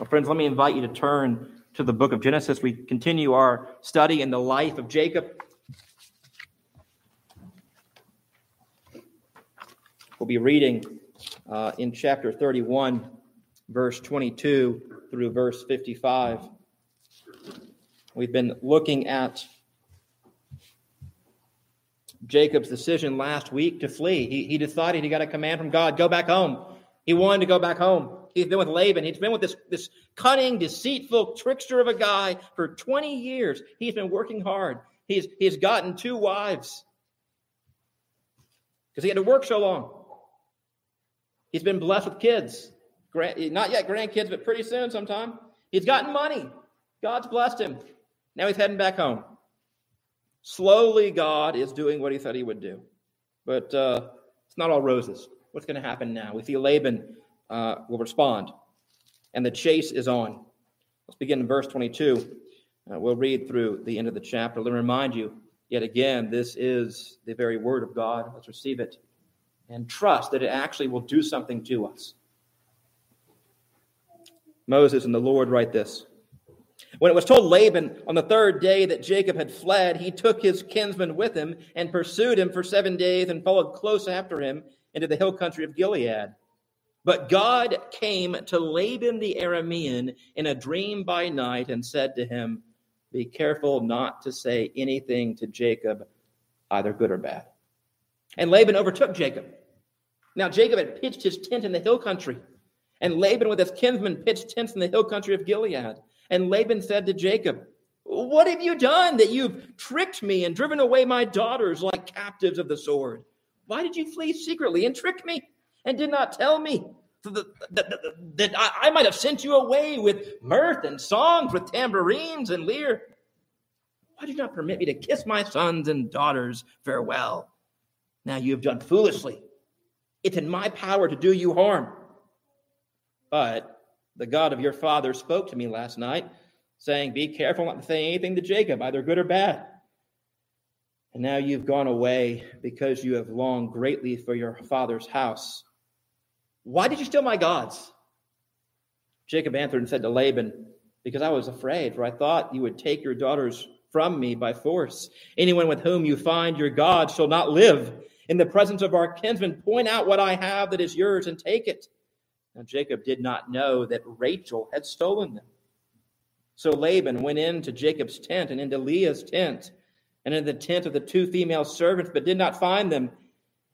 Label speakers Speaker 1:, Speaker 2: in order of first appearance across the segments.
Speaker 1: Well, friends, let me invite you to turn to the book of Genesis. We continue our study in the life of Jacob. We'll be reading uh, in chapter 31, verse 22 through verse 55. We've been looking at Jacob's decision last week to flee. He, he decided he got a command from God go back home. He wanted to go back home. He's been with Laban. He's been with this, this cunning, deceitful trickster of a guy for 20 years. He's been working hard. He's, he's gotten two wives because he had to work so long. He's been blessed with kids. Grand, not yet grandkids, but pretty soon sometime. He's gotten money. God's blessed him. Now he's heading back home. Slowly, God is doing what he said he would do. But uh, it's not all roses. What's going to happen now? We see Laban uh, will respond, and the chase is on. Let's begin in verse 22. Uh, we'll read through the end of the chapter. Let me remind you, yet again, this is the very word of God. Let's receive it and trust that it actually will do something to us. Moses and the Lord write this. When it was told Laban on the third day that Jacob had fled, he took his kinsman with him and pursued him for seven days and followed close after him into the hill country of Gilead. But God came to Laban the Aramean in a dream by night and said to him, Be careful not to say anything to Jacob, either good or bad. And Laban overtook Jacob. Now Jacob had pitched his tent in the hill country, and Laban with his kinsmen pitched tents in the hill country of Gilead. And Laban said to Jacob, What have you done that you've tricked me and driven away my daughters like captives of the sword? Why did you flee secretly and trick me and did not tell me that, I might have sent you away with mirth and songs, with tambourines and lyre? Why did you not permit me to kiss my sons and daughters farewell? Now you have done foolishly. It's in my power to do you harm. But the God of your father spoke to me last night, saying, Be careful not to say anything to Jacob, either good or bad. And now you've gone away because you have longed greatly for your father's house. Why did you steal my gods? Jacob answered and said to Laban, Because I was afraid, for I thought you would take your daughters from me by force. Anyone with whom you find your God shall not live. In the presence of our kinsmen, point out what I have that is yours and take it. Now Jacob did not know that Rachel had stolen them. So Laban went into Jacob's tent and into Leah's tent and in the tent of the two female servants, but did not find them.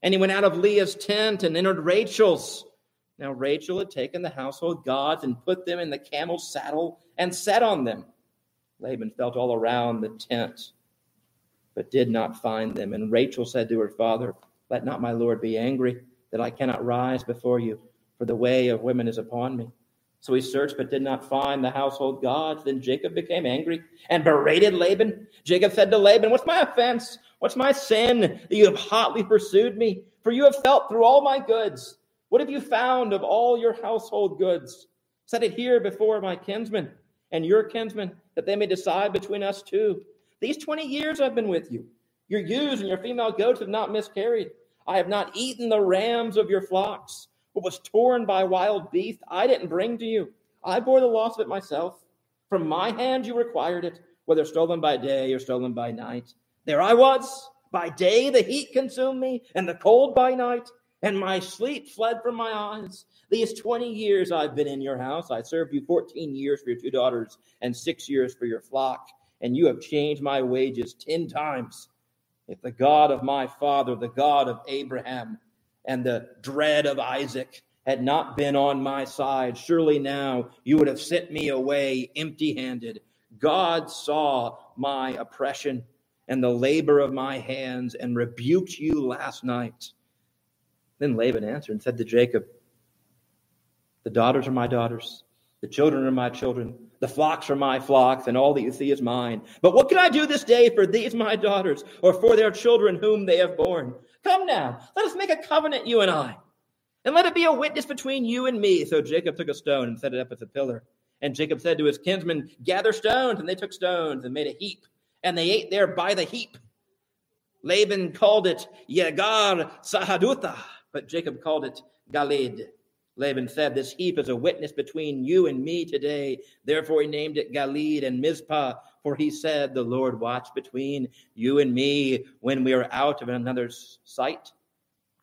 Speaker 1: And he went out of Leah's tent and entered Rachel's. Now Rachel had taken the household gods and put them in the camel's saddle and sat on them. Laban felt all around the tent, but did not find them. And Rachel said to her father, Let not my Lord be angry that I cannot rise before you, for the way of women is upon me. So he searched but did not find the household gods. Then Jacob became angry and berated Laban. Jacob said to Laban, What's my offense? What's my sin that you have hotly pursued me? For you have felt through all my goods. What have you found of all your household goods? Set it here before my kinsmen and your kinsmen, that they may decide between us two. These 20 years I've been with you. Your ewes and your female goats have not miscarried. I have not eaten the rams of your flocks. What was torn by wild beasts, I didn't bring to you. I bore the loss of it myself. From my hand you required it, whether stolen by day or stolen by night. There I was. By day the heat consumed me, and the cold by night, and my sleep fled from my eyes. These 20 years I've been in your house. I served you 14 years for your two daughters and six years for your flock, and you have changed my wages 10 times. If the God of my father, the God of Abraham, and the dread of Isaac had not been on my side, surely now you would have sent me away empty handed. God saw my oppression and the labor of my hands and rebuked you last night. Then Laban answered and said to Jacob, The daughters are my daughters, the children are my children, the flocks are my flocks, and all that you see is mine. But what can I do this day for these my daughters, or for their children whom they have borne? Come now, let us make a covenant, you and I, and let it be a witness between you and me. So Jacob took a stone and set it up as a pillar. And Jacob said to his kinsmen, Gather stones. And they took stones and made a heap, and they ate there by the heap. Laban called it Yegar Sahadutha, but Jacob called it Galeed. Laban said, This heap is a witness between you and me today. Therefore, he named it Galeed and Mizpah, for he said, The Lord watch between you and me when we are out of another's sight.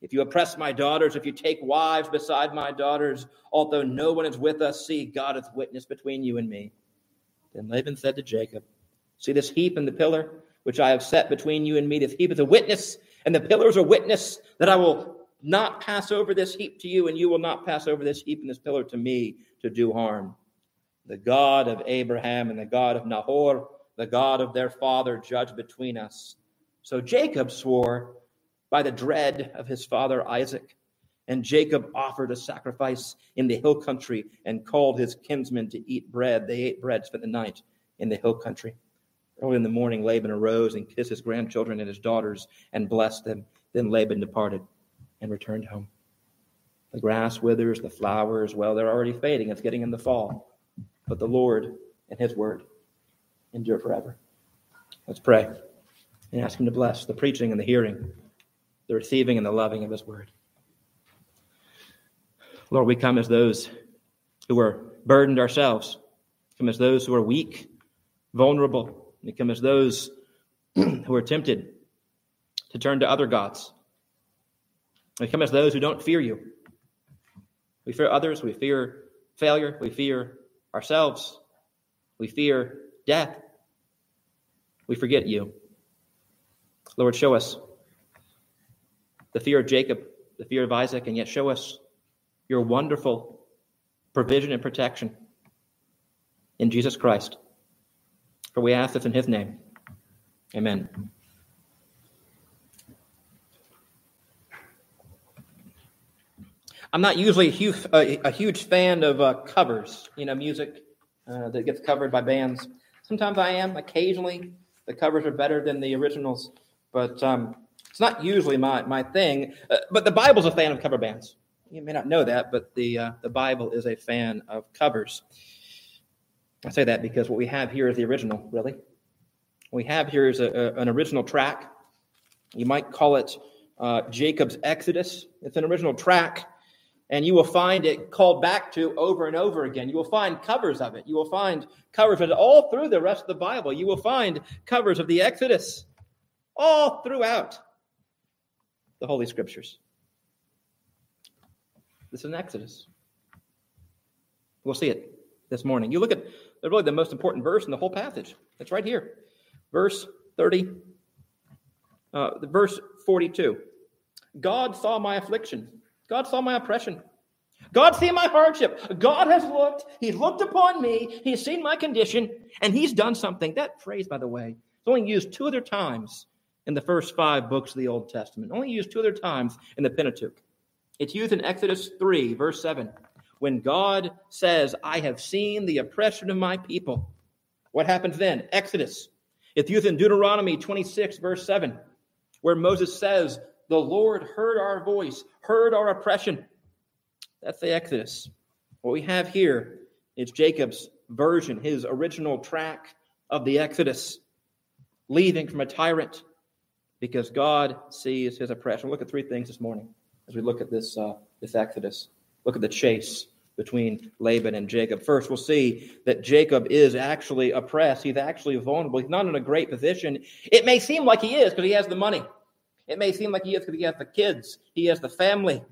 Speaker 1: If you oppress my daughters, if you take wives beside my daughters, although no one is with us, see, God is witness between you and me. Then Laban said to Jacob, See this heap and the pillar which I have set between you and me. This heap is a witness, and the pillar is a witness that I will not pass over this heap to you, and you will not pass over this heap and this pillar to me to do harm. The God of Abraham and the God of Nahor, the God of their father, judge between us. So Jacob swore by the dread of his father Isaac. And Jacob offered a sacrifice in the hill country and called his kinsmen to eat bread. They ate bread, spent the night in the hill country. Early in the morning, Laban arose and kissed his grandchildren and his daughters and blessed them. Then Laban departed and returned home. The grass withers, the flowers, well, they're already fading. It's getting in the fall. But the Lord and his word endure forever. Let's pray and ask him to bless the preaching and the hearing, the receiving and the loving of his word. Lord, we come as those who are burdened ourselves, come as those who are weak, vulnerable, we come as those who are tempted to turn to other gods we come as those who don't fear you. We fear others. We fear failure. We fear ourselves. We fear death. We forget you. Lord, show us the fear of Jacob, the fear of Isaac, and yet show us your wonderful provision and protection in Jesus Christ. For we ask this in his name. Amen. I'm not usually a huge, a, a huge fan of uh, covers, you know, music uh, that gets covered by bands. Sometimes I am. Occasionally, the covers are better than the originals, but um, it's not usually my, my thing. Uh, but the Bible's a fan of cover bands. You may not know that, but the, uh, the Bible is a fan of covers. I say that because what we have here is the original, really. What we have here is a, a, an original track. You might call it uh, Jacob's Exodus. It's an original track and you will find it called back to over and over again. You will find covers of it. You will find covers of it all through the rest of the Bible. You will find covers of the Exodus all throughout the Holy Scriptures. This is an Exodus. We'll see it this morning. You look at really the most important verse in the whole passage. It's right here, verse 30, uh, verse 42. God saw my affliction God saw my oppression. God seen my hardship. God has looked. He's looked upon me. He's seen my condition, and He's done something. That phrase, by the way, is only used two other times in the first five books of the Old Testament. Only used two other times in the Pentateuch. It's used in Exodus 3, verse 7, when God says, I have seen the oppression of my people. What happens then? Exodus. It's used in Deuteronomy 26, verse 7, where Moses says, the Lord heard our voice, heard our oppression. That's the Exodus. What we have here is Jacob's version, his original track of the Exodus, leaving from a tyrant because God sees his oppression. Look at three things this morning as we look at this, uh, this Exodus. Look at the chase between Laban and Jacob. First, we'll see that Jacob is actually oppressed. He's actually vulnerable. He's not in a great position. It may seem like he is because he has the money. It may seem like he has he has the kids, he has the family,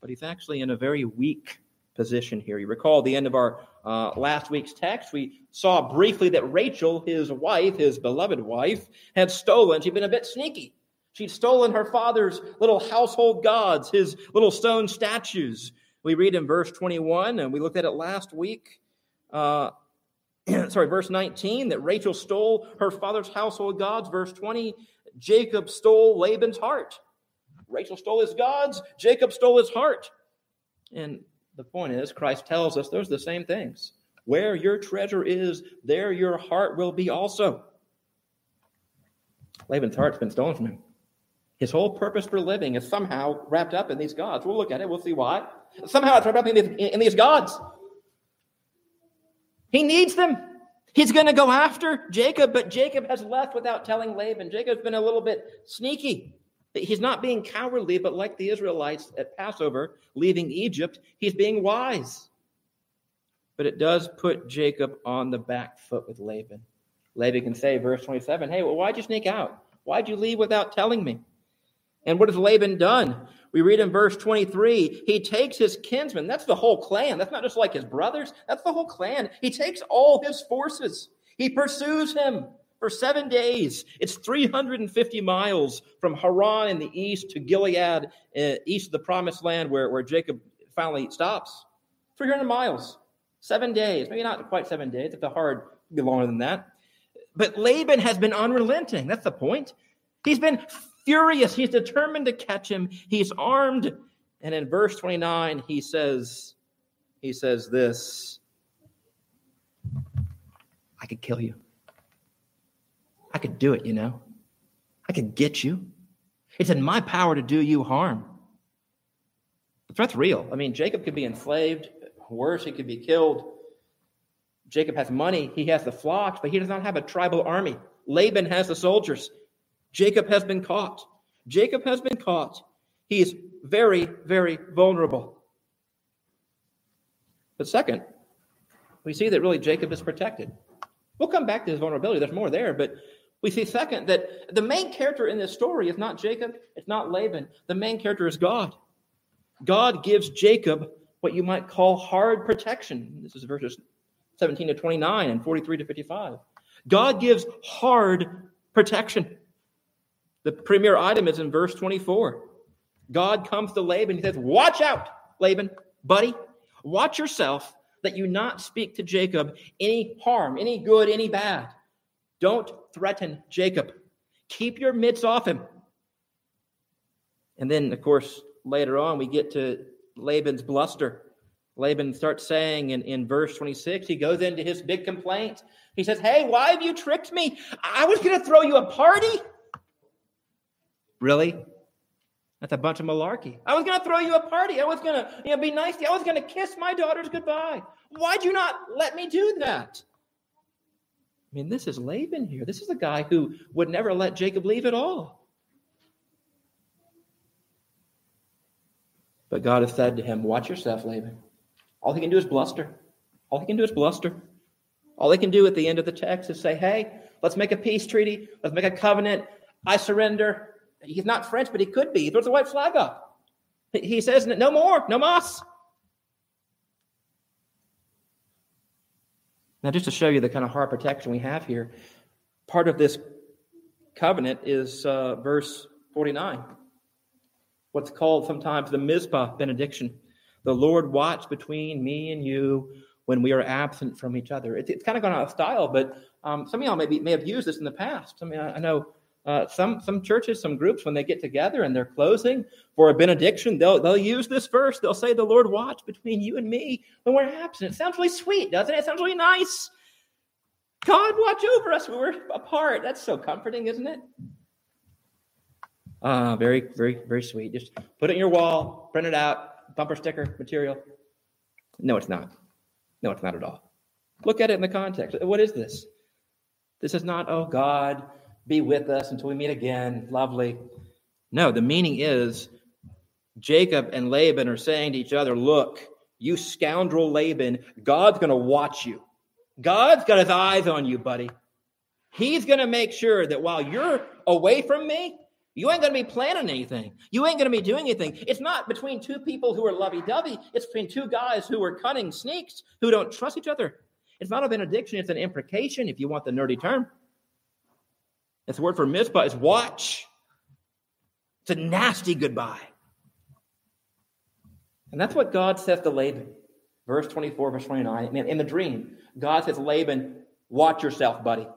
Speaker 1: but he's actually in a very weak position here. You recall the end of our uh, last week's text, we saw briefly that Rachel, his wife, his beloved wife, had stolen. She'd been a bit sneaky. She'd stolen her father's little household gods, his little stone statues. We read in verse 21, and we looked at it last week. Uh, sorry, verse 19, that Rachel stole her father's household gods. Verse 20, Jacob stole Laban's heart. Rachel stole his gods, Jacob stole his heart. And the point is, Christ tells us those are the same things. Where your treasure is, there your heart will be also. Laban's heart's been stolen from him. His whole purpose for living is somehow wrapped up in these gods. We'll look at it, we'll see why. Somehow it's wrapped up in these, in these gods. He needs them. He's going to go after Jacob, but Jacob has left without telling Laban. Jacob's been a little bit sneaky. He's not being cowardly, but like the Israelites at Passover, leaving Egypt, he's being wise. But it does put Jacob on the back foot with Laban. Laban can say, verse 27, Hey, well, why'd you sneak out? Why'd you leave without telling me? And what has Laban done? We read in verse 23, he takes his kinsmen. That's the whole clan. That's not just like his brothers, that's the whole clan. He takes all his forces, he pursues him for seven days. It's 350 miles from Haran in the east to Gilead, uh, east of the promised land where, where Jacob finally stops. 300 miles, seven days. Maybe not quite seven days, it's a hard, be longer than that. But Laban has been unrelenting. That's the point. He's been furious. He's determined to catch him. He's armed. And in verse 29, he says, he says this I could kill you. I could do it, you know. I could get you. It's in my power to do you harm. The threat's real. I mean, Jacob could be enslaved. Worse, he could be killed. Jacob has money. He has the flocks, but he does not have a tribal army. Laban has the soldiers. Jacob has been caught. Jacob has been caught. He is very, very vulnerable. But second, we see that really Jacob is protected. We'll come back to his vulnerability. There's more there, but we see, second, that the main character in this story is not Jacob, it's not Laban. The main character is God. God gives Jacob what you might call hard protection. This is verses 17 to 29 and 43 to 55. God gives hard protection. The premier item is in verse 24. God comes to Laban. He says, Watch out, Laban, buddy. Watch yourself that you not speak to Jacob any harm, any good, any bad. Don't threaten Jacob. Keep your mitts off him. And then, of course, later on, we get to Laban's bluster. Laban starts saying in, in verse 26, he goes into his big complaint. He says, Hey, why have you tricked me? I was going to throw you a party. Really? That's a bunch of malarkey. I was going to throw you a party. I was going to you know, be nice to you. I was going to kiss my daughters goodbye. Why'd you not let me do that? I mean, this is Laban here. This is a guy who would never let Jacob leave at all. But God has said to him, Watch yourself, Laban. All he can do is bluster. All he can do is bluster. All he can do at the end of the text is say, Hey, let's make a peace treaty. Let's make a covenant. I surrender. He's not French, but he could be. He throws the white flag up. He says, No more, no mas. Now, just to show you the kind of hard protection we have here, part of this covenant is uh, verse 49, what's called sometimes the Mizpah benediction. The Lord watch between me and you when we are absent from each other. It's, it's kind of gone out of style, but um, some of y'all maybe may have used this in the past. I mean, I, I know uh, some some churches, some groups, when they get together and they're closing for a benediction, they'll they'll use this verse. They'll say, "The Lord watch between you and me when we're absent." It sounds really sweet, doesn't it? It sounds really nice. God watch over us when we're apart. That's so comforting, isn't it? Ah, uh, very, very, very sweet. Just put it in your wall, print it out, bumper sticker material. No, it's not. No, it's not at all. Look at it in the context. What is this? This is not, oh God, be with us until we meet again. Lovely. No, the meaning is Jacob and Laban are saying to each other, Look, you scoundrel Laban, God's going to watch you. God's got his eyes on you, buddy. He's going to make sure that while you're away from me, you ain't going to be planning anything. You ain't going to be doing anything. It's not between two people who are lovey dovey. It's between two guys who are cunning sneaks who don't trust each other. It's not a benediction, it's an imprecation, if you want the nerdy term. That's the word for Mizpah is watch. It's a nasty goodbye. And that's what God says to Laban. Verse 24, verse 29. In the dream, God says, Laban, watch yourself, buddy.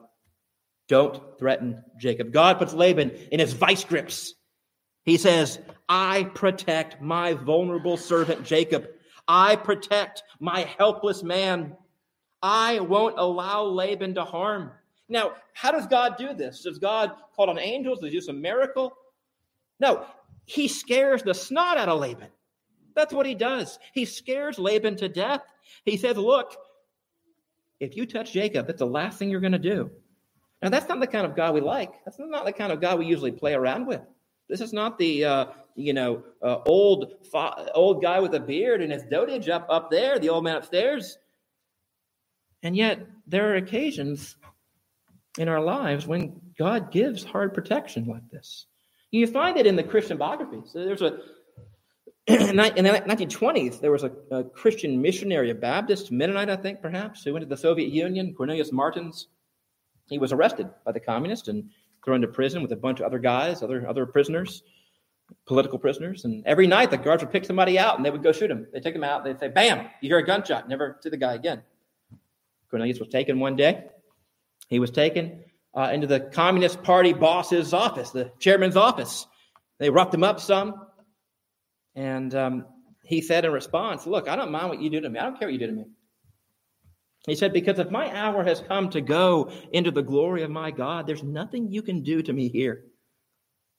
Speaker 1: Don't threaten Jacob. God puts Laban in his vice grips. He says, I protect my vulnerable servant Jacob. I protect my helpless man. I won't allow Laban to harm. Now, how does God do this? Does God call on angels? Does he some miracle? No, he scares the snot out of Laban. That's what he does. He scares Laban to death. He says, Look, if you touch Jacob, that's the last thing you're going to do. Now, that's not the kind of God we like. That's not the kind of God we usually play around with. This is not the uh, you know uh, old old guy with a beard and his dotage up up there, the old man upstairs. And yet, there are occasions in our lives when God gives hard protection like this. You find it in the Christian biographies. There's a in the 1920s, there was a, a, Christian missionary, a Baptist Mennonite, I think, perhaps, who went to the Soviet Union, Cornelius Martins. He was arrested by the communists and thrown to prison with a bunch of other guys, other, other prisoners, political prisoners. And every night, the guards would pick somebody out and they would go shoot him. They'd take him out, they'd say, bam, you hear a gunshot, never see the guy again. Cornelius was taken one day. He was taken uh, into the Communist Party boss's office, the chairman's office. They roughed him up some. And um, he said in response, Look, I don't mind what you do to me. I don't care what you do to me. He said, Because if my hour has come to go into the glory of my God, there's nothing you can do to me here.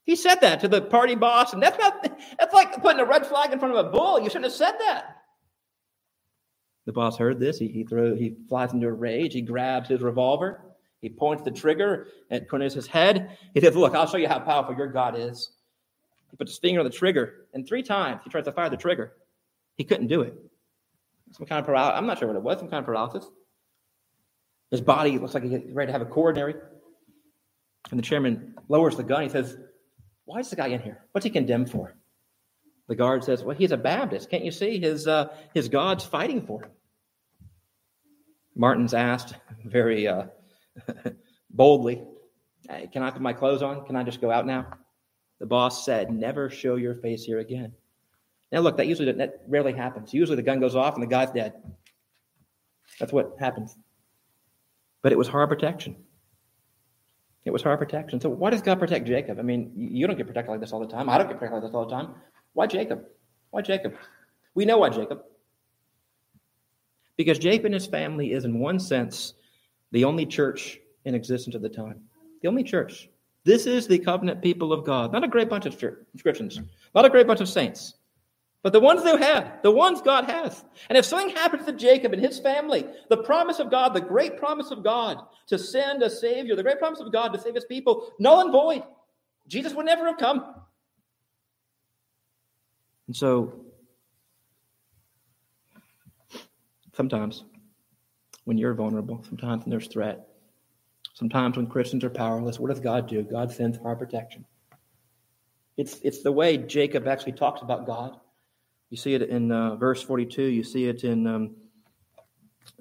Speaker 1: He said that to the party boss, and that's not that's like putting a red flag in front of a bull. You shouldn't have said that. The boss heard this. He, he throw, he flies into a rage. He grabs his revolver. He points the trigger at Cornelius' head. He says, Look, I'll show you how powerful your God is. He puts his finger on the trigger, and three times he tries to fire the trigger. He couldn't do it. Some kind of paralysis. I'm not sure what it was, some kind of paralysis. His body looks like he's ready to have a coronary. And the chairman lowers the gun. He says, Why is the guy in here? What's he condemned for? The guard says, Well, he's a Baptist. Can't you see? His, uh, his God's fighting for him. Martin's asked very uh, boldly, hey, Can I put my clothes on? Can I just go out now? The boss said, Never show your face here again. Now, look, that usually that rarely happens. Usually the gun goes off and the guy's dead. That's what happens. But it was hard protection. It was hard protection. So, why does God protect Jacob? I mean, you don't get protected like this all the time. I don't get protected like this all the time. Why Jacob? Why Jacob? We know why Jacob. Because Jacob and his family is, in one sense, the only church in existence at the time. The only church. This is the covenant people of God. Not a great bunch of Christians, not a great bunch of saints, but the ones they have, the ones God has. And if something happens to Jacob and his family, the promise of God, the great promise of God to send a Savior, the great promise of God to save his people, null and void. Jesus would never have come. And so, sometimes when you're vulnerable, sometimes when there's threat, Sometimes when Christians are powerless, what does God do? God sends our protection. It's, it's the way Jacob actually talks about God. You see it in uh, verse 42, you see it in um,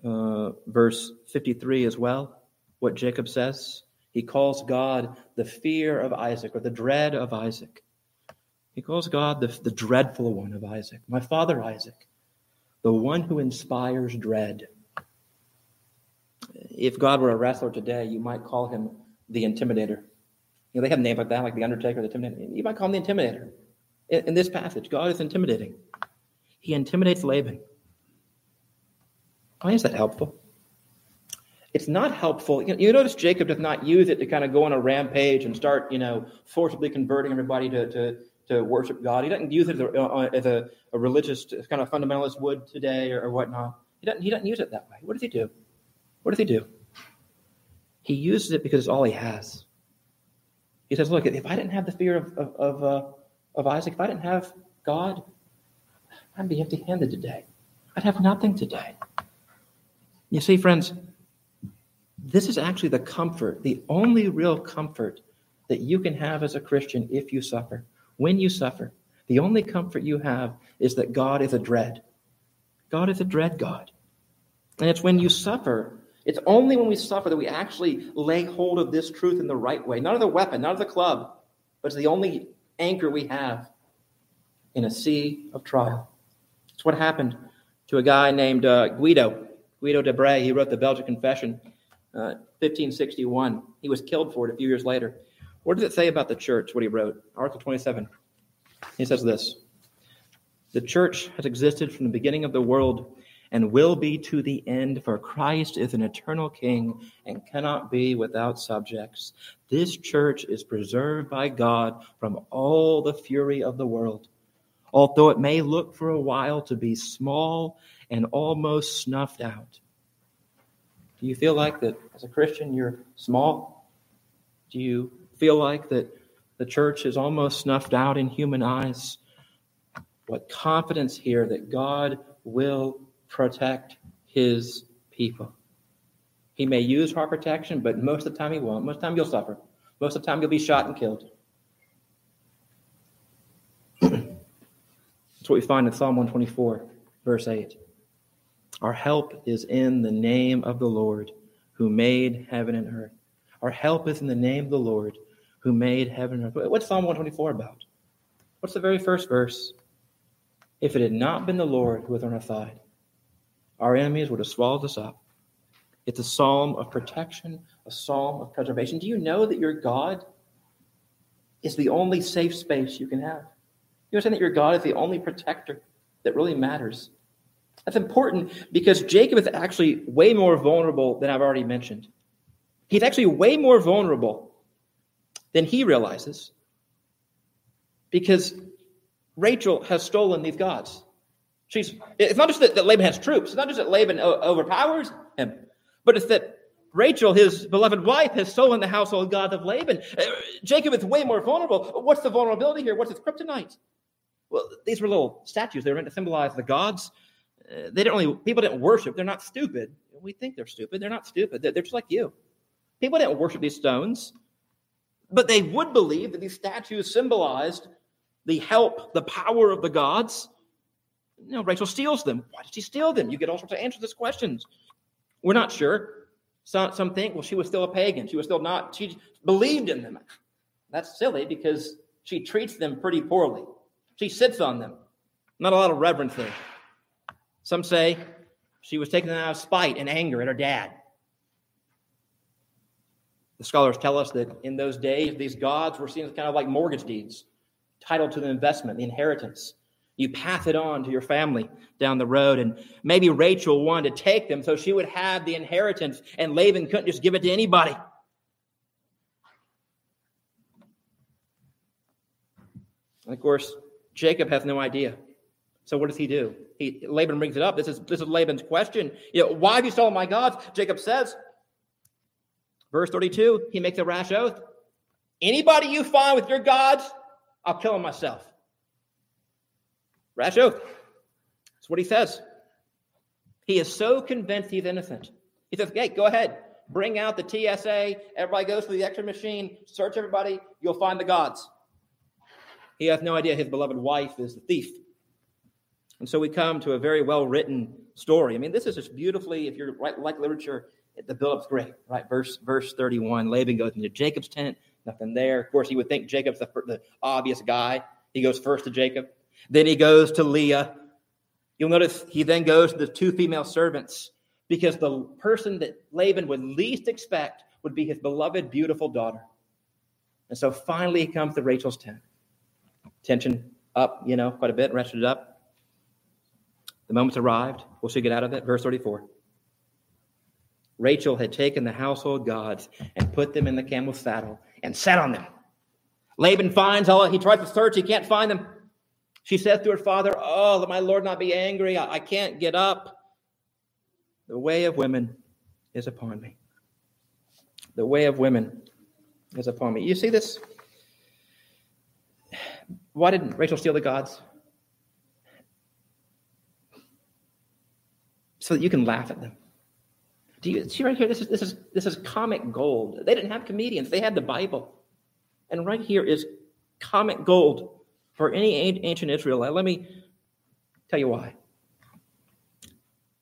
Speaker 1: uh, verse 53 as well, what Jacob says. He calls God the fear of Isaac or the dread of Isaac. He calls God the, the dreadful one of Isaac, my father Isaac, the one who inspires dread if God were a wrestler today, you might call him the Intimidator. You know, they have names like that, like the Undertaker, the Intimidator. You might call him the Intimidator. In, in this passage, God is intimidating. He intimidates Laban. Why is that helpful? It's not helpful. You, you notice Jacob does not use it to kind of go on a rampage and start, you know, forcibly converting everybody to, to, to worship God. He doesn't use it as a, uh, as a, a religious kind of fundamentalist would today or, or whatnot. He doesn't, he doesn't use it that way. What does he do? What does he do? He uses it because it's all he has. He says, Look, if I didn't have the fear of, of, of, uh, of Isaac, if I didn't have God, I'd be empty handed today. I'd have nothing today. You see, friends, this is actually the comfort, the only real comfort that you can have as a Christian if you suffer. When you suffer, the only comfort you have is that God is a dread. God is a dread God. And it's when you suffer it's only when we suffer that we actually lay hold of this truth in the right way. Not of the weapon, not of the club, but it's the only anchor we have in a sea of trial. It's what happened to a guy named uh, Guido, Guido de Brès. He wrote the Belgian Confession, uh, 1561. He was killed for it a few years later. What does it say about the church, what he wrote? Article 27. He says this The church has existed from the beginning of the world and will be to the end, for Christ is an eternal King and cannot be without subjects. This church is preserved by God from all the fury of the world. Although it may look for a while to be small and almost snuffed out. Do you feel like that as a Christian you're small? Do you feel like that The church is almost snuffed out in human eyes. What confidence here that God will protect his people. He may use our protection, but most of the time he won't. Most of the time you'll suffer. Most of the time you'll be shot and killed. That's what we find in Psalm 124, verse 8. Our help is in the name of the Lord who made heaven and earth. Our help is in the name of the Lord who made heaven and earth. What's Psalm 124 about? What's the very first verse? If it had not been the Lord who was on our side, our enemies would have swallowed us up. It's a psalm of protection, a psalm of preservation. Do you know that your God is the only safe space you can have? You understand that your God is the only protector that really matters? That's important because Jacob is actually way more vulnerable than I've already mentioned. He's actually way more vulnerable than he realizes because Rachel has stolen these gods. She's, it's not just that, that Laban has troops, it's not just that Laban o- overpowers him. But it's that Rachel, his beloved wife, has stolen the household god of Laban. Uh, Jacob is way more vulnerable. What's the vulnerability here? What's his kryptonite? Well, these were little statues. They were meant to symbolize the gods. Uh, they didn't really, people didn't worship. They're not stupid. We think they're stupid. They're not stupid. They're, they're just like you. People didn't worship these stones, but they would believe that these statues symbolized the help, the power of the gods. You know, Rachel steals them. Why did she steal them? You get all sorts of answers to these questions. We're not sure. Some, some think, well, she was still a pagan. She was still not, she believed in them. That's silly because she treats them pretty poorly. She sits on them. Not a lot of reverence there. Some say she was taking them out of spite and anger at her dad. The scholars tell us that in those days, these gods were seen as kind of like mortgage deeds, title to the investment, the inheritance. You pass it on to your family down the road. And maybe Rachel wanted to take them so she would have the inheritance, and Laban couldn't just give it to anybody. And of course, Jacob has no idea. So what does he do? He, Laban brings it up. This is, this is Laban's question. You know, why have you stolen my gods? Jacob says, verse 32, he makes a rash oath. Anybody you find with your gods, I'll kill him myself. Rash oath. That's what he says. He is so convinced he's innocent. He says, hey, go ahead. Bring out the TSA. Everybody goes to the X-ray machine. Search everybody. You'll find the gods. He has no idea his beloved wife is the thief. And so we come to a very well written story. I mean, this is just beautifully, if you're right, like literature, the build-up's great, right? Verse verse 31. Laban goes into Jacob's tent, nothing there. Of course, he would think Jacob's the, the obvious guy. He goes first to Jacob. Then he goes to Leah. You'll notice he then goes to the two female servants because the person that Laban would least expect would be his beloved, beautiful daughter. And so finally he comes to Rachel's tent. Tension up, you know, quite a bit, rested up. The moment's arrived. Will she get out of it? Verse 34. Rachel had taken the household gods and put them in the camel's saddle and sat on them. Laban finds all, he tries to search, he can't find them. She says to her father, Oh, let my Lord not be angry. I, I can't get up. The way of women is upon me. The way of women is upon me. You see this? Why didn't Rachel steal the gods? So that you can laugh at them. Do you see right here? This is this is this is comic gold. They didn't have comedians, they had the Bible. And right here is comic gold for any ancient Israelite. Let me tell you why.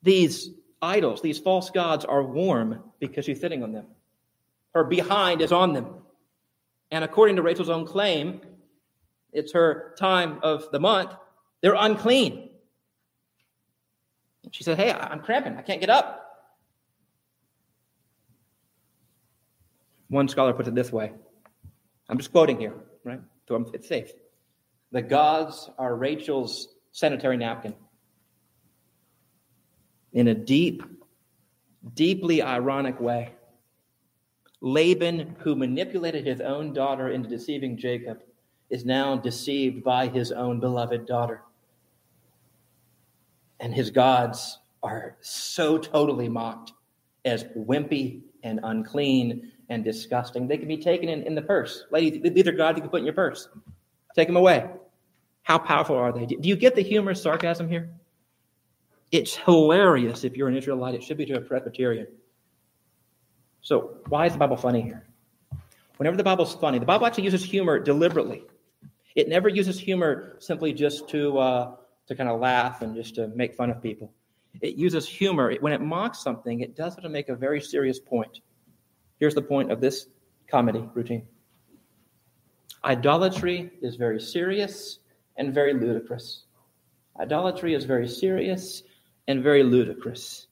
Speaker 1: These idols, these false gods, are warm because she's sitting on them. Her behind is on them. And according to Rachel's own claim, it's her time of the month, they're unclean. She said, Hey, I'm cramping. I can't get up. One scholar puts it this way. I'm just quoting here, right? So it's safe. The gods are Rachel's sanitary napkin. In a deep, deeply ironic way, Laban, who manipulated his own daughter into deceiving Jacob, is now deceived by his own beloved daughter. And his gods are so totally mocked as wimpy and unclean and disgusting. They can be taken in, in the purse. Ladies, these are gods you can put in your purse. Take them away. How powerful are they? Do you get the humorous sarcasm here? It's hilarious if you're an Israelite. It should be to a Presbyterian. So, why is the Bible funny here? Whenever the Bible's funny, the Bible actually uses humor deliberately. It never uses humor simply just to, uh, to kind of laugh and just to make fun of people. It uses humor. When it mocks something, it does it to make a very serious point. Here's the point of this comedy routine idolatry is very serious and very ludicrous. Idolatry is very serious and very ludicrous.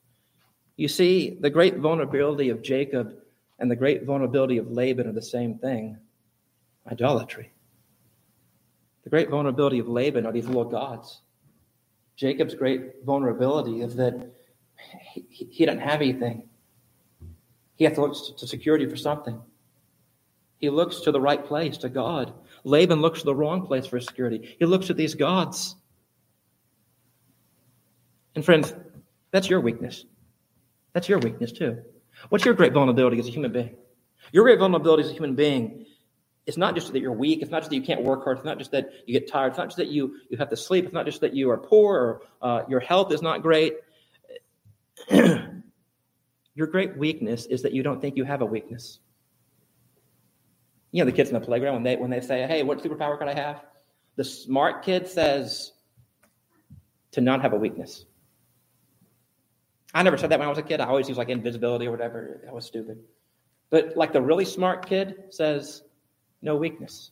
Speaker 1: You see, the great vulnerability of Jacob and the great vulnerability of Laban are the same thing idolatry. The great vulnerability of Laban are these little gods. Jacob's great vulnerability is that he, he doesn't have anything. He has to look to security for something. He looks to the right place, to God. Laban looks to the wrong place for security. He looks at these gods. And friends, that's your weakness. That's your weakness too. What's your great vulnerability as a human being? Your great vulnerability as a human being it's not just that you're weak. It's not just that you can't work hard. It's not just that you get tired. It's not just that you, you have to sleep. It's not just that you are poor or uh, your health is not great. your great weakness is that you don't think you have a weakness. You know, the kids in the playground, when they, when they say, hey, what superpower could I have? The smart kid says to not have a weakness. I never said that when I was a kid. I always used like invisibility or whatever. That was stupid. But like the really smart kid says, no weakness.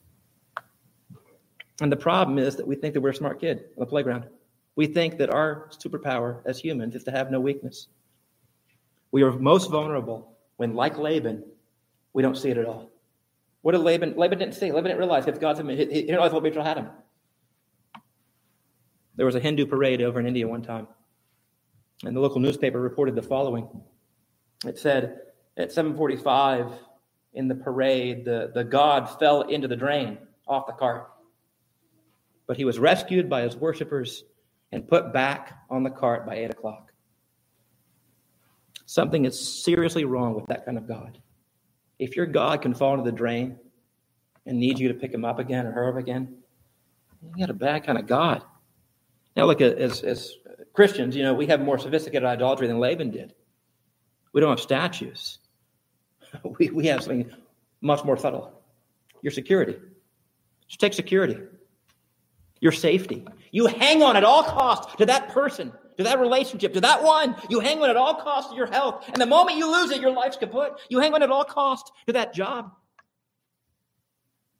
Speaker 1: And the problem is that we think that we're a smart kid on the playground. We think that our superpower as humans is to have no weakness. We are most vulnerable when, like Laban, we don't see it at all. What did Laban? Laban didn't see. Laban didn't realize if God's him. He, he didn't realize what Rachel had him. There was a Hindu parade over in India one time, and the local newspaper reported the following. It said at 7:45 in the parade, the, the god fell into the drain off the cart. But he was rescued by his worshippers and put back on the cart by 8 o'clock. Something is seriously wrong with that kind of God. If your God can fall into the drain and need you to pick him up again or her up again, you got a bad kind of God. Now, look, as, as Christians, you know, we have more sophisticated idolatry than Laban did. We don't have statues. we, we have something much more subtle your security. Just take security, your safety. You hang on at all costs to that person, to that relationship, to that one. You hang on at all costs to your health. And the moment you lose it, your life's kaput. You hang on at all costs to that job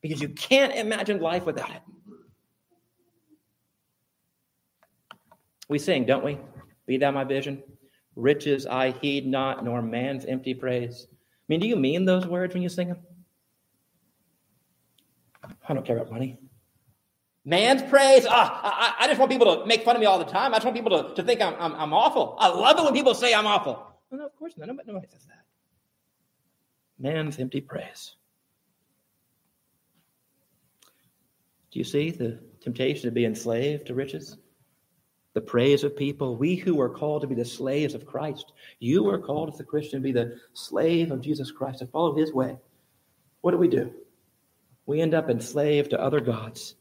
Speaker 1: because you can't imagine life without it. We sing, don't we? Be thou my vision. Riches I heed not, nor man's empty praise I mean, do you mean those words when you sing them? I don't care about money. Man's praise. Ah, I, I, just want people to make fun of me all the time. I just want people to, to think I'm, I'm, I'm awful. I love it when people say I'm awful. Well, no, of course not. Nobody, nobody says that. Man's empty praise. Do you see the temptation to be enslaved to riches? the praise of people. We who are called to be the slaves of Christ. You are called as a Christian to be the slave of Jesus Christ, to follow his way. What do we do? We end up enslaved to other gods.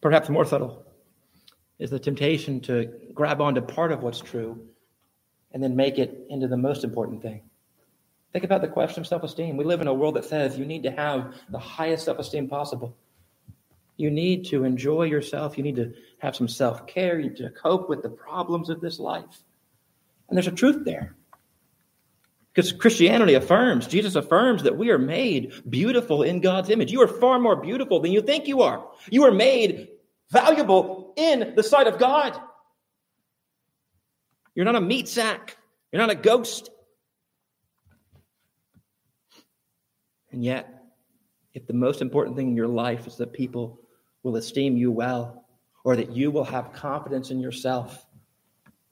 Speaker 1: Perhaps more subtle is the temptation to grab onto part of what's true and then make it into the most important thing. Think about the question of self esteem. We live in a world that says you need to have the highest self esteem possible. You need to enjoy yourself. You need to have some self care. You need to cope with the problems of this life. And there's a truth there. Because Christianity affirms, Jesus affirms that we are made beautiful in God's image. You are far more beautiful than you think you are. You are made valuable in the sight of God. You're not a meat sack, you're not a ghost. And yet, if the most important thing in your life is that people will esteem you well, or that you will have confidence in yourself,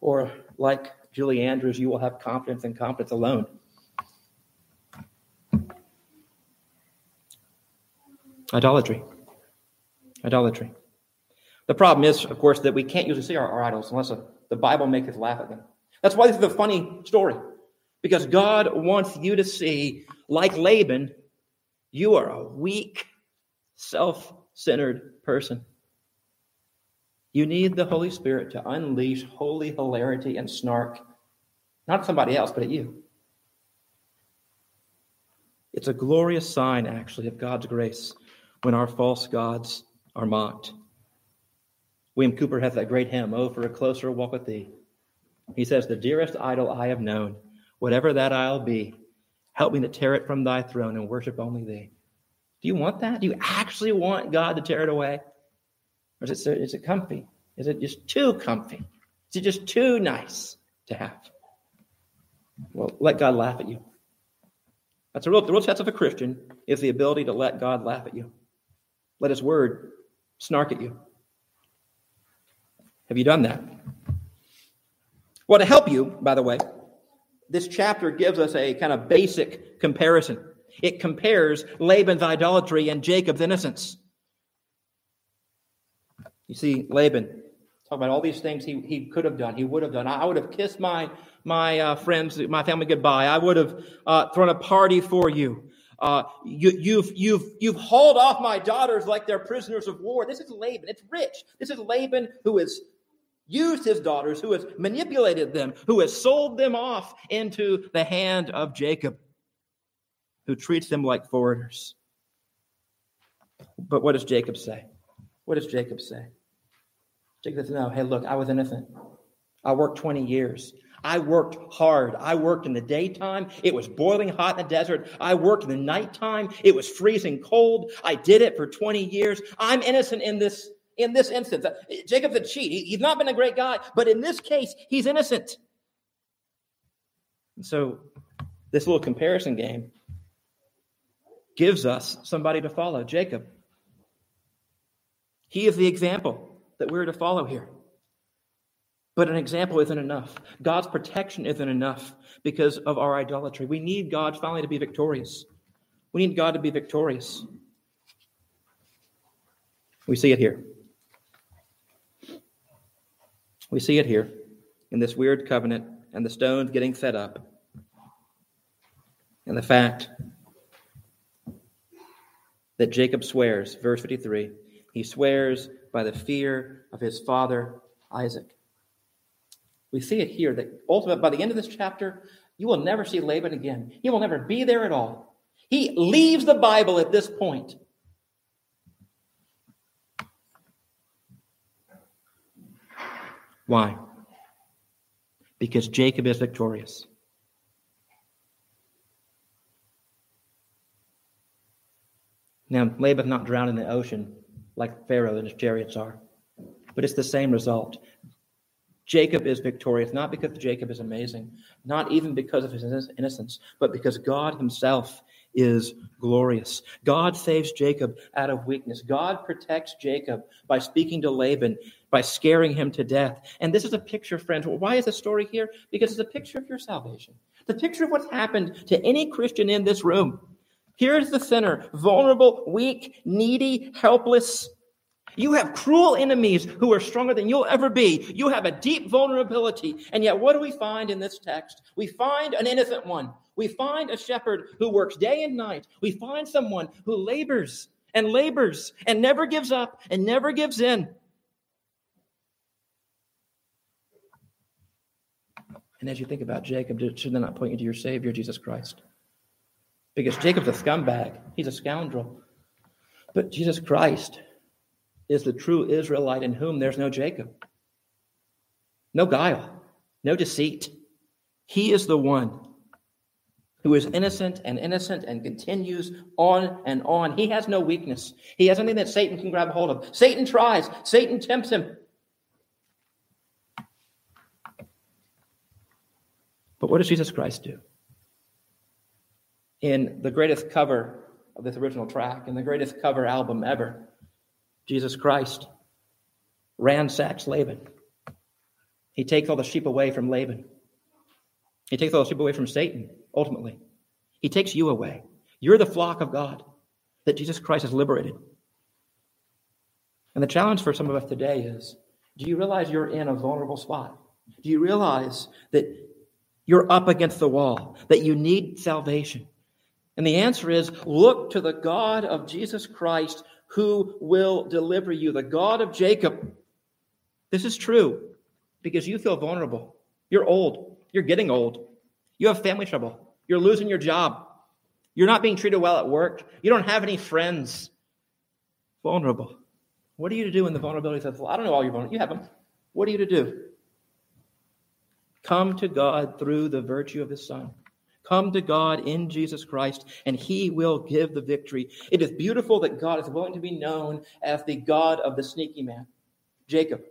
Speaker 1: or like Julie Andrews, you will have confidence and confidence alone. Idolatry. Idolatry. The problem is, of course, that we can't usually see our, our idols unless a the Bible maketh laugh at them. That's why this is a funny story. Because God wants you to see, like Laban, you are a weak, self centered person. You need the Holy Spirit to unleash holy hilarity and snark, not at somebody else, but at you. It's a glorious sign, actually, of God's grace when our false gods are mocked. William Cowper has that great hymn, Oh, for a closer walk with thee. He says, The dearest idol I have known, whatever that I'll be, help me to tear it from thy throne and worship only thee. Do you want that? Do you actually want God to tear it away? Or is it, is it comfy? Is it just too comfy? Is it just too nice to have? Well, let God laugh at you. That's a real, the real test of a Christian is the ability to let God laugh at you. Let his word snark at you. Have you done that? Well, to help you, by the way, this chapter gives us a kind of basic comparison. It compares Laban's idolatry and Jacob's innocence. You see, Laban, talk about all these things he, he could have done, he would have done. I would have kissed my, my uh, friends, my family goodbye. I would have uh, thrown a party for you. Uh, you, you've, you've, you've hauled off my daughters like they're prisoners of war. This is Laban. It's rich. This is Laban who has used his daughters, who has manipulated them, who has sold them off into the hand of Jacob, who treats them like foreigners. But what does Jacob say? What does Jacob say? Jacob says, No, hey, look, I was innocent. I worked 20 years. I worked hard. I worked in the daytime. It was boiling hot in the desert. I worked in the nighttime. It was freezing cold. I did it for 20 years. I'm innocent in this in this instance. Uh, Jacob's a cheat. He, he's not been a great guy, but in this case, he's innocent. And so this little comparison game gives us somebody to follow, Jacob. He is the example that we're to follow here. But an example isn't enough. God's protection isn't enough because of our idolatry. We need God finally to be victorious. We need God to be victorious. We see it here. We see it here in this weird covenant and the stones getting set up. And the fact that Jacob swears, verse 53, he swears by the fear of his father Isaac. We see it here that ultimately, by the end of this chapter, you will never see Laban again. He will never be there at all. He leaves the Bible at this point. Why? Because Jacob is victorious. Now, Laban's not drowned in the ocean like Pharaoh and his chariots are, but it's the same result. Jacob is victorious, not because Jacob is amazing, not even because of his innocence, but because God himself is glorious. God saves Jacob out of weakness. God protects Jacob by speaking to Laban, by scaring him to death. And this is a picture, friends. Why is the story here? Because it's a picture of your salvation. The picture of what's happened to any Christian in this room. Here's the sinner, vulnerable, weak, needy, helpless. You have cruel enemies who are stronger than you'll ever be. You have a deep vulnerability. And yet, what do we find in this text? We find an innocent one. We find a shepherd who works day and night. We find someone who labors and labors and never gives up and never gives in. And as you think about Jacob, should that not point you to your Savior, Jesus Christ? Because Jacob's a scumbag, he's a scoundrel. But Jesus Christ is the true Israelite in whom there's no Jacob, no guile, no deceit. He is the one who is innocent and innocent and continues on and on. He has no weakness. He has nothing that Satan can grab hold of. Satan tries, Satan tempts him. But what does Jesus Christ do? in the greatest cover of this original track, in the greatest cover album ever, Jesus Christ ransacks Laban. He takes all the sheep away from Laban. He takes all the sheep away from Satan, ultimately. He takes you away. You're the flock of God that Jesus Christ has liberated. And the challenge for some of us today is do you realize you're in a vulnerable spot? Do you realize that you're up against the wall, that you need salvation? And the answer is look to the God of Jesus Christ who will deliver you, the God of Jacob. This is true because you feel vulnerable. You're old. You're getting old. You have family trouble. You're losing your job. You're not being treated well at work. You don't have any friends. Vulnerable. What are you to do in the vulnerabilities of I don't know all your vulnerabilities. You have them. What are you to do? Come to God through the virtue of His Son. Come to God in Jesus Christ, and He will give the victory. It is beautiful that God is willing to be known as the God of the sneaky man, Jacob.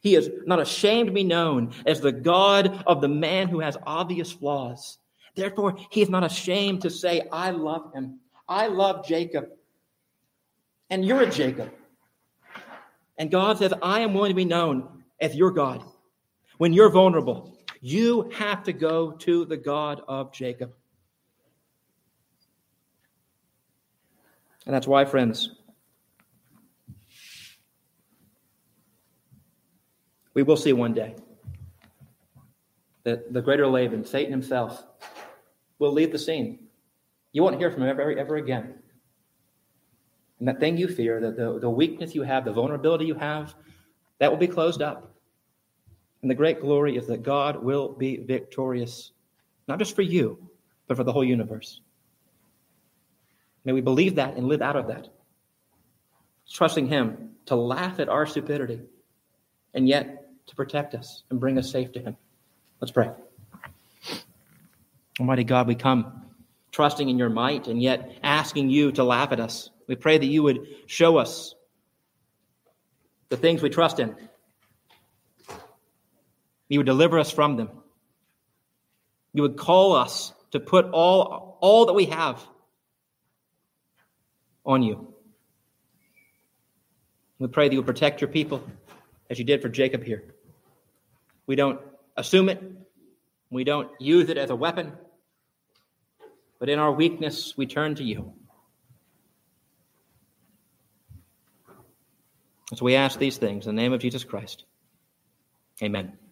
Speaker 1: He is not ashamed to be known as the God of the man who has obvious flaws. Therefore, he is not ashamed to say, I love him. I love Jacob. And you're a Jacob. And God says, I am willing to be known as your God. When you're vulnerable, you have to go to the God of Jacob. And that's why, friends, we will see one day that the greater Laban, Satan himself, will leave the scene. You won't hear from him ever, ever again. And that thing you fear, that the, the weakness you have, the vulnerability you have, that will be closed up. And the great glory is that God will be victorious, not just for you, but for the whole universe. May we believe that and live out of that, trusting Him to laugh at our stupidity and yet to protect us and bring us safe to Him. Let's pray. Almighty God, we come trusting in your might and yet asking you to laugh at us. We pray that you would show us the things we trust in. You would deliver us from them. You would call us to put all, all that we have on you. We pray that you would protect your people as you did for Jacob here. We don't assume it, we don't use it as a weapon, but in our weakness, we turn to you. So we ask these things in the name of Jesus Christ. Amen.